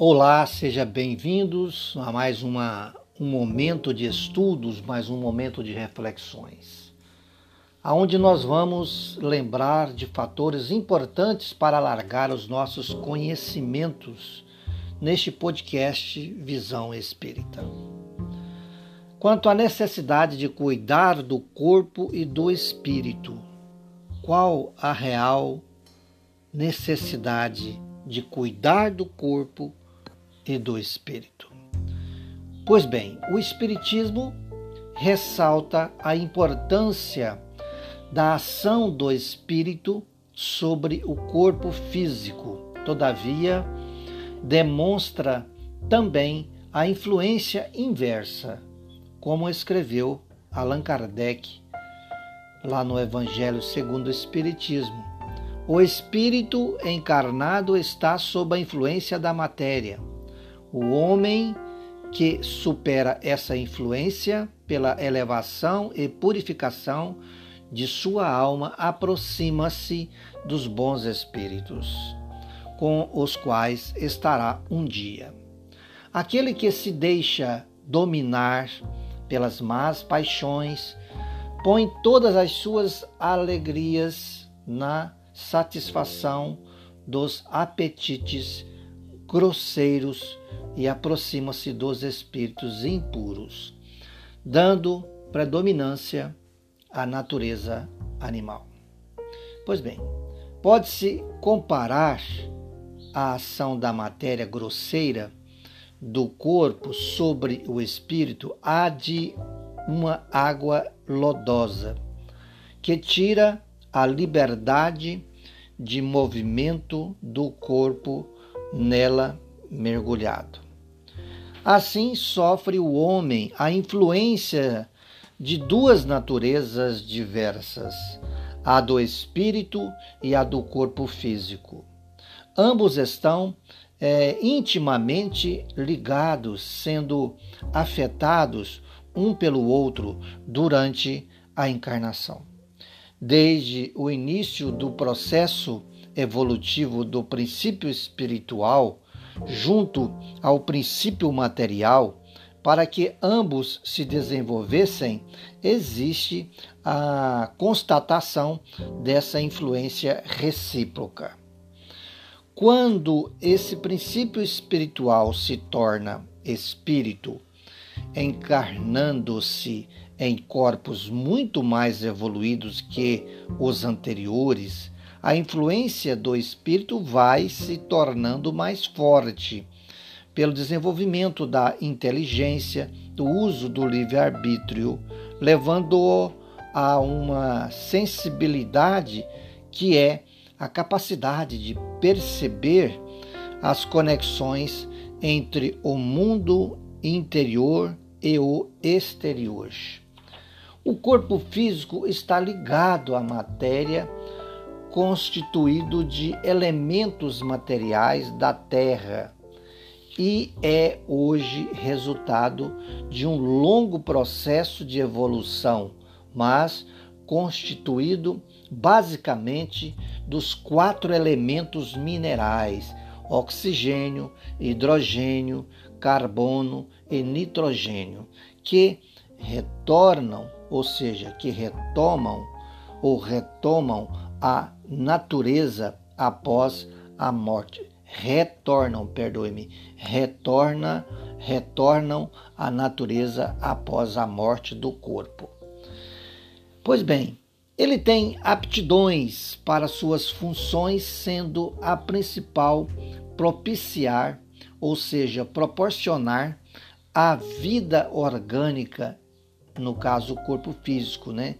Olá, seja bem-vindos a mais uma, um momento de estudos, mais um momento de reflexões, aonde nós vamos lembrar de fatores importantes para alargar os nossos conhecimentos neste podcast Visão Espírita. Quanto à necessidade de cuidar do corpo e do espírito, qual a real necessidade de cuidar do corpo e do espírito. Pois bem, o Espiritismo ressalta a importância da ação do espírito sobre o corpo físico. Todavia, demonstra também a influência inversa, como escreveu Allan Kardec lá no Evangelho segundo o Espiritismo. O espírito encarnado está sob a influência da matéria. O homem que supera essa influência pela elevação e purificação de sua alma aproxima-se dos bons espíritos, com os quais estará um dia. Aquele que se deixa dominar pelas más paixões, põe todas as suas alegrias na satisfação dos apetites grosseiros e aproxima-se dos espíritos impuros, dando predominância à natureza animal. Pois bem, pode-se comparar a ação da matéria grosseira do corpo sobre o espírito à de uma água lodosa, que tira a liberdade de movimento do corpo nela mergulhado. Assim sofre o homem a influência de duas naturezas diversas, a do espírito e a do corpo físico. Ambos estão é, intimamente ligados, sendo afetados um pelo outro durante a encarnação. Desde o início do processo evolutivo do princípio espiritual junto ao princípio material, para que ambos se desenvolvessem, existe a constatação dessa influência recíproca. Quando esse princípio espiritual se torna espírito, encarnando-se em corpos muito mais evoluídos que os anteriores, a influência do espírito vai se tornando mais forte pelo desenvolvimento da inteligência, do uso do livre-arbítrio, levando-o a uma sensibilidade que é a capacidade de perceber as conexões entre o mundo interior e o exterior. O corpo físico está ligado à matéria constituído de elementos materiais da Terra e é hoje resultado de um longo processo de evolução, mas constituído basicamente dos quatro elementos minerais: oxigênio, hidrogênio, carbono e nitrogênio, que retornam, ou seja, que retomam ou retomam a natureza após a morte. Retornam, perdoe-me, retorna, retornam à natureza após a morte do corpo. Pois bem, ele tem aptidões para suas funções, sendo a principal propiciar, ou seja, proporcionar a vida orgânica, no caso o corpo físico, né?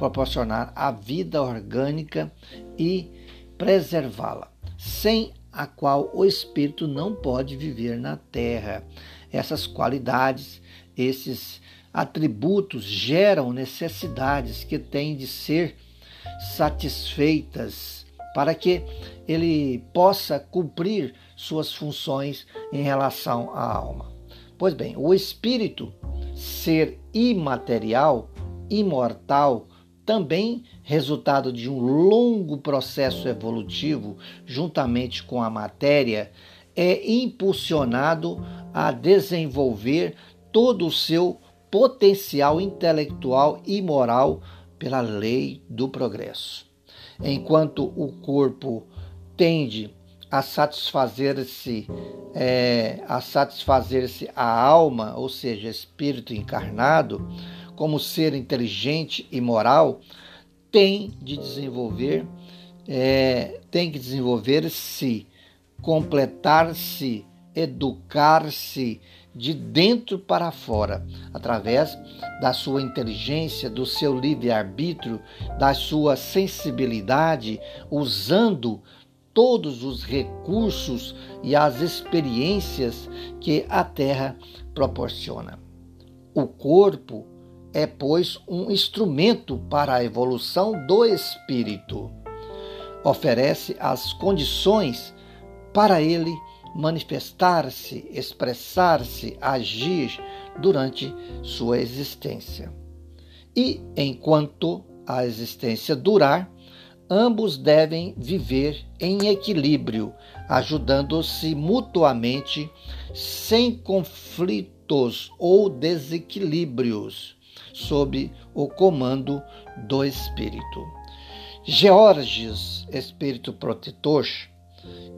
Proporcionar a vida orgânica e preservá-la, sem a qual o espírito não pode viver na terra. Essas qualidades, esses atributos geram necessidades que têm de ser satisfeitas para que ele possa cumprir suas funções em relação à alma. Pois bem, o espírito, ser imaterial, imortal, também resultado de um longo processo evolutivo, juntamente com a matéria, é impulsionado a desenvolver todo o seu potencial intelectual e moral pela lei do progresso. Enquanto o corpo tende a satisfazer-se é, a satisfazer-se a alma, ou seja, espírito encarnado, como ser inteligente e moral, tem de desenvolver, é, tem que desenvolver-se, completar-se, educar-se de dentro para fora, através da sua inteligência, do seu livre-arbítrio, da sua sensibilidade, usando todos os recursos e as experiências que a Terra proporciona. O corpo é, pois, um instrumento para a evolução do espírito. Oferece as condições para ele manifestar-se, expressar-se, agir durante sua existência. E enquanto a existência durar, ambos devem viver em equilíbrio, ajudando-se mutuamente sem conflitos ou desequilíbrios, sob o comando do Espírito. Georges, Espírito Protetor,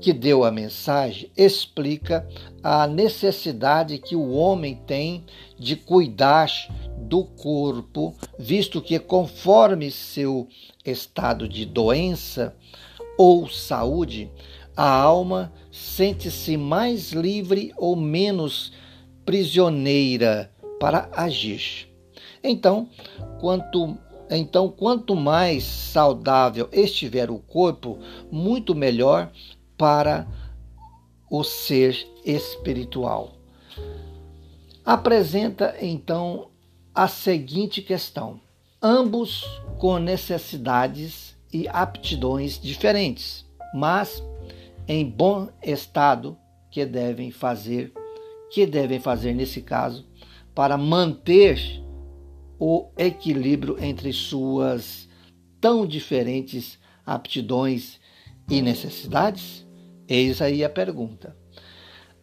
que deu a mensagem, explica a necessidade que o homem tem de cuidar do corpo, visto que, conforme seu estado de doença ou saúde, a alma sente-se mais livre ou menos prisioneira para agir. Então, quanto então, quanto mais saudável estiver o corpo, muito melhor para o ser espiritual. Apresenta então a seguinte questão: ambos com necessidades e aptidões diferentes, mas em bom estado, que devem fazer, que devem fazer nesse caso para manter o equilíbrio entre suas tão diferentes aptidões e necessidades? Eis aí a pergunta.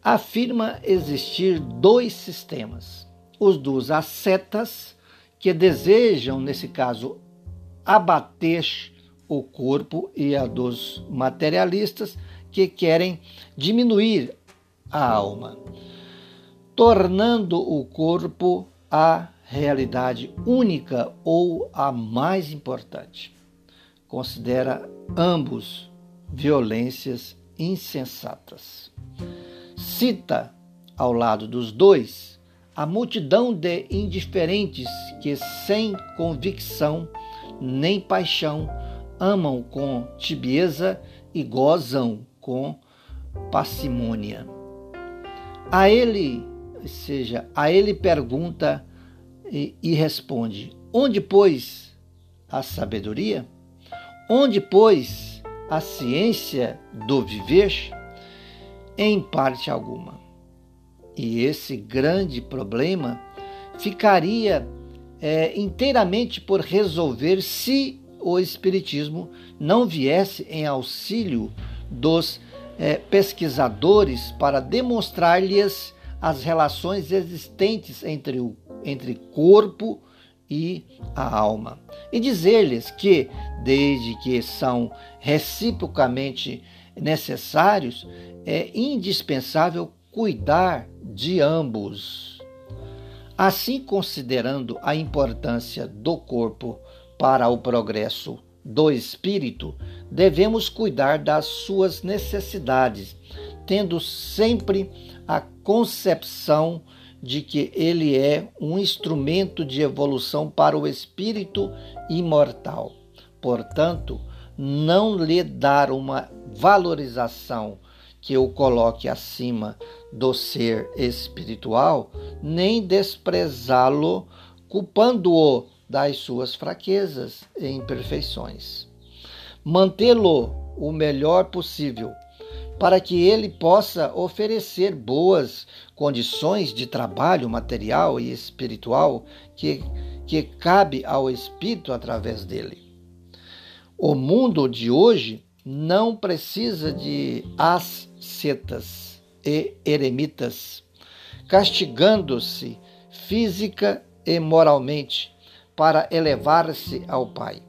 Afirma existir dois sistemas os dos ascetas, que desejam, nesse caso, abater o corpo, e a dos materialistas, que querem diminuir a alma, tornando o corpo a realidade única ou a mais importante. Considera ambos violências insensatas. Cita, ao lado dos dois, a multidão de indiferentes que, sem convicção nem paixão, amam com tibieza e gozam com parcimônia. A ele, seja, a ele pergunta e, e responde: Onde, pois, a sabedoria? Onde, pois, a ciência do viver? Em parte alguma. E esse grande problema ficaria é, inteiramente por resolver se o Espiritismo não viesse em auxílio dos é, pesquisadores para demonstrar-lhes as relações existentes entre o entre corpo e a alma. E dizer-lhes que, desde que são reciprocamente necessários, é indispensável cuidar de ambos. Assim, considerando a importância do corpo para o progresso do espírito, devemos cuidar das suas necessidades, tendo sempre a concepção de que ele é um instrumento de evolução para o espírito imortal. Portanto, não lhe dar uma valorização que o coloque acima do ser espiritual, nem desprezá-lo, culpando-o das suas fraquezas e imperfeições. Mantê-lo o melhor possível, para que ele possa oferecer boas condições de trabalho material e espiritual que, que cabe ao espírito através dele. O mundo de hoje não precisa de ascetas e eremitas, castigando-se física e moralmente para elevar-se ao Pai.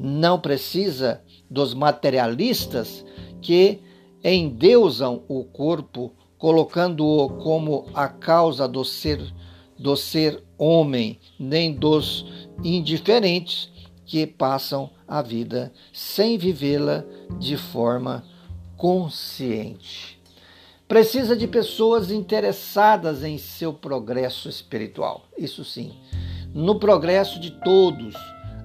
Não precisa dos materialistas que endeusam o corpo, colocando-o como a causa do ser do ser homem, nem dos indiferentes que passam a vida sem vivê-la de forma consciente. Precisa de pessoas interessadas em seu progresso espiritual, isso sim, no progresso de todos,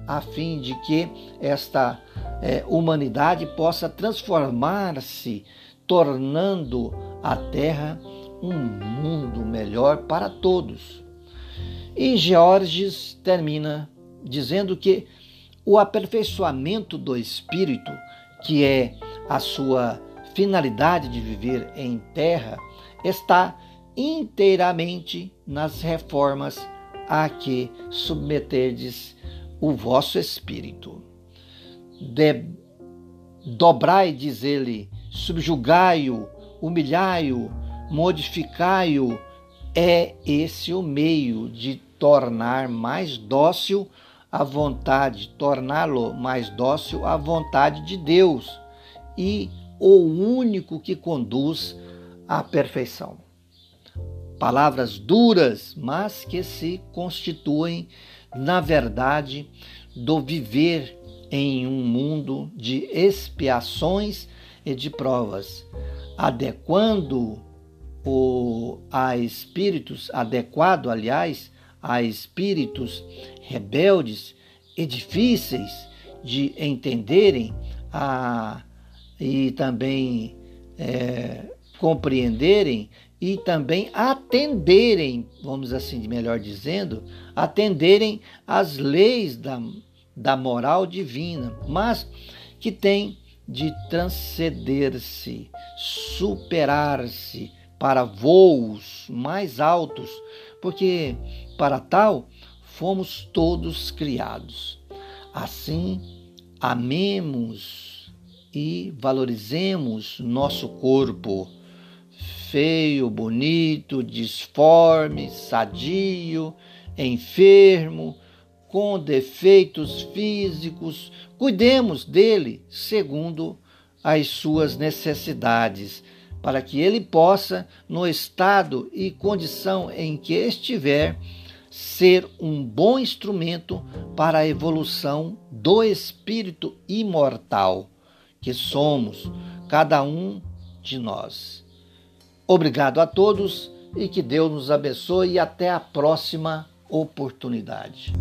a fim de que esta é, humanidade possa transformar-se, tornando a Terra um mundo melhor para todos. E Georges termina dizendo que o aperfeiçoamento do espírito, que é a sua finalidade de viver em terra, está inteiramente nas reformas a que submeterdes o vosso espírito. De, dobrai, diz ele, subjugai-o, humilhai-o, modificai-o. É esse o meio de tornar mais dócil a vontade, torná-lo mais dócil à vontade de Deus e o único que conduz à perfeição. Palavras duras, mas que se constituem, na verdade, do viver em um mundo de expiações e de provas, adequando o a espíritos adequado, aliás, a espíritos rebeldes e difíceis de entenderem a, e também é, compreenderem e também atenderem, vamos assim melhor dizendo, atenderem às leis da, da moral divina, mas que tem de transcender-se, superar-se para voos mais altos, porque para tal fomos todos criados. Assim, amemos e valorizemos nosso corpo, feio, bonito, disforme, sadio, enfermo, com defeitos físicos, cuidemos dele segundo as suas necessidades, para que ele possa, no estado e condição em que estiver, ser um bom instrumento para a evolução do espírito imortal que somos, cada um de nós. Obrigado a todos e que Deus nos abençoe e até a próxima oportunidade.